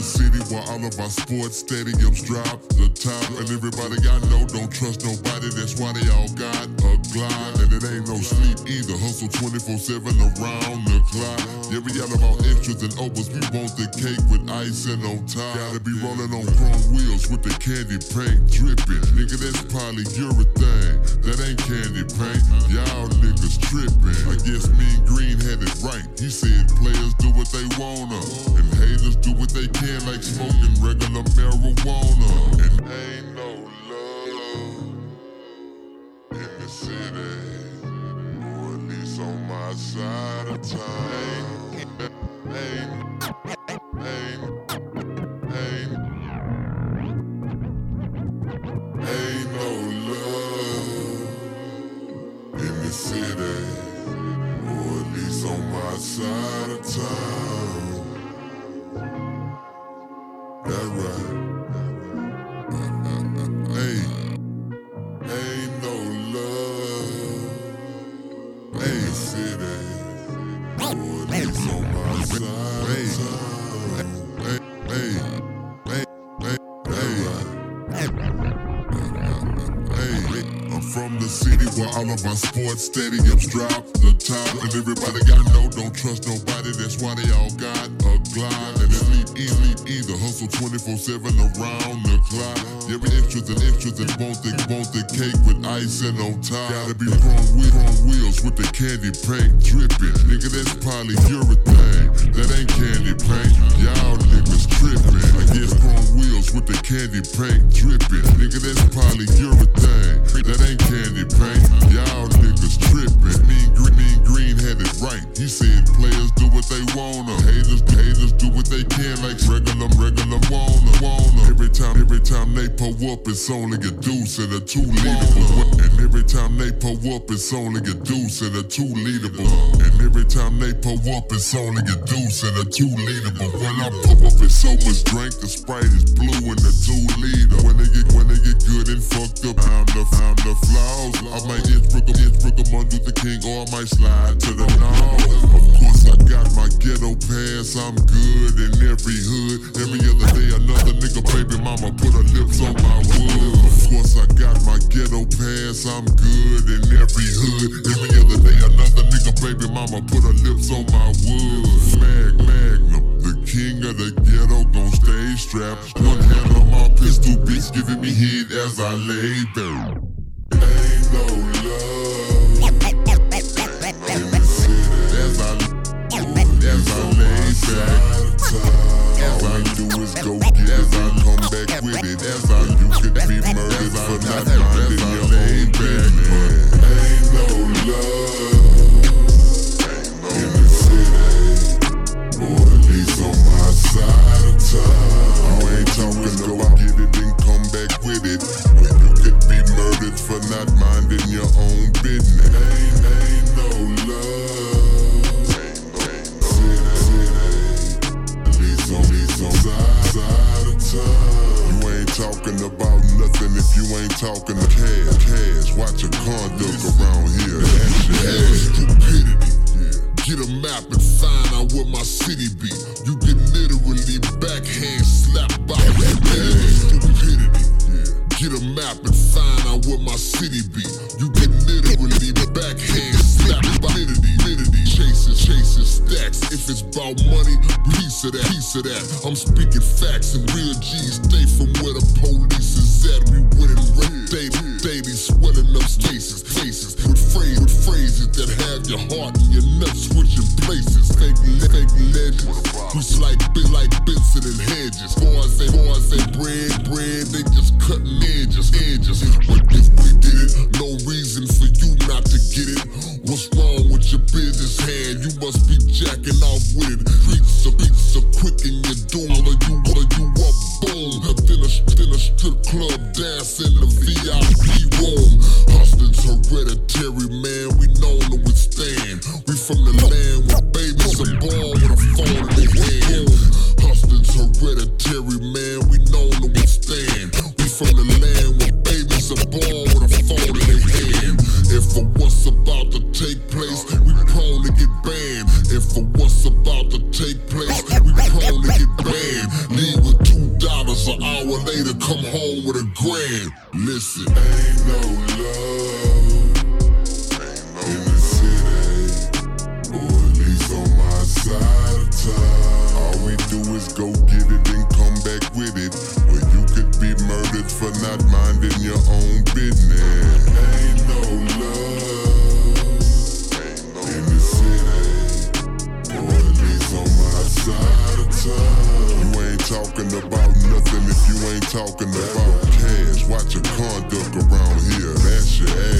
The city where all of our sports stadiums drop the top. And everybody I know don't trust nobody, that's why they all got a glide. And it ain't no sleep either, hustle 24-7 around the clock. Yeah, we yell about extras and overs, we want the cake with icing on top. Gotta be rolling on chrome wheels with the candy paint dripping. Nigga, that's probably urethane, that ain't candy paint. Y'all niggas tripping. I guess Mean Green had it right. He said players do what they wanna, and do what they can, like smoking regular marijuana. And ain't no love in the city, or at least on my side of town. Ain't, ain't, ain't, ain't city, or at least on my side of town. That right. The city where all of our sports stadiums drop the top. And everybody I know don't trust nobody, that's why they all got a glide. And it leave easy either, hustle 24-7 around the clock. Yeah, we extras and extras and want the, want the cake with icing on top. Gotta be chrome, wheel, chrome wheels with the candy paint dripping. Nigga, that's probably urethane, that ain't candy paint. Y'all niggas tripping. I guess chrome wheels with the candy paint dripping. Nigga, that's probably urethane, that ain't candy paint. Y'all niggas tripping. Mean Green, mean Green had it right. He said players do what they wanna. Haters, haters do what they can, like regular, regular wanna, wanna. Every time, every time they pull up, it's only a deuce and a two leader. And every time they pull up, it's only a deuce and a two leader. And every time they pull up, it's only a deuce and a two liter. But when I pull up, it's so much drink, the sprite is blue the two leader. When they get, when they get good and fucked up, I'm the, I'm the flaws. I might Innsbruck 'em, Innsbruck 'em on Luther King, or I might slide to the north. Of course, I got my ghetto pass, I'm good in every hood. Every other day, another nigga, baby mama, put her lips on my wood. Of course, I got my ghetto pass, I'm good in every hood. Every other day, another nigga, baby mama, put her lips on my wood. Mag, Magnum, the king of the strapped. One hand on my pistol, bitch, giving me head as I lay down. If you ain't talking to cash. Cash, watch your conduct around here. Action, action. Stupidity. Get a map and find out where my city be. You get literally backhand slapped by stupidity. Get a map and find out where my city be. You get literally backhand slapped by stupidity. Chasing, chasing stacks. If it's about money, piece of that, piece of that. I'm speaking facts and real G's. Stay from where the police is at. We winning rate daily, daily swelling up spaces, faces with phrase, with phrases that have your heart home with a grand. Listen, ain't no love. talking about cash, watch your conduct around here, That's your ass.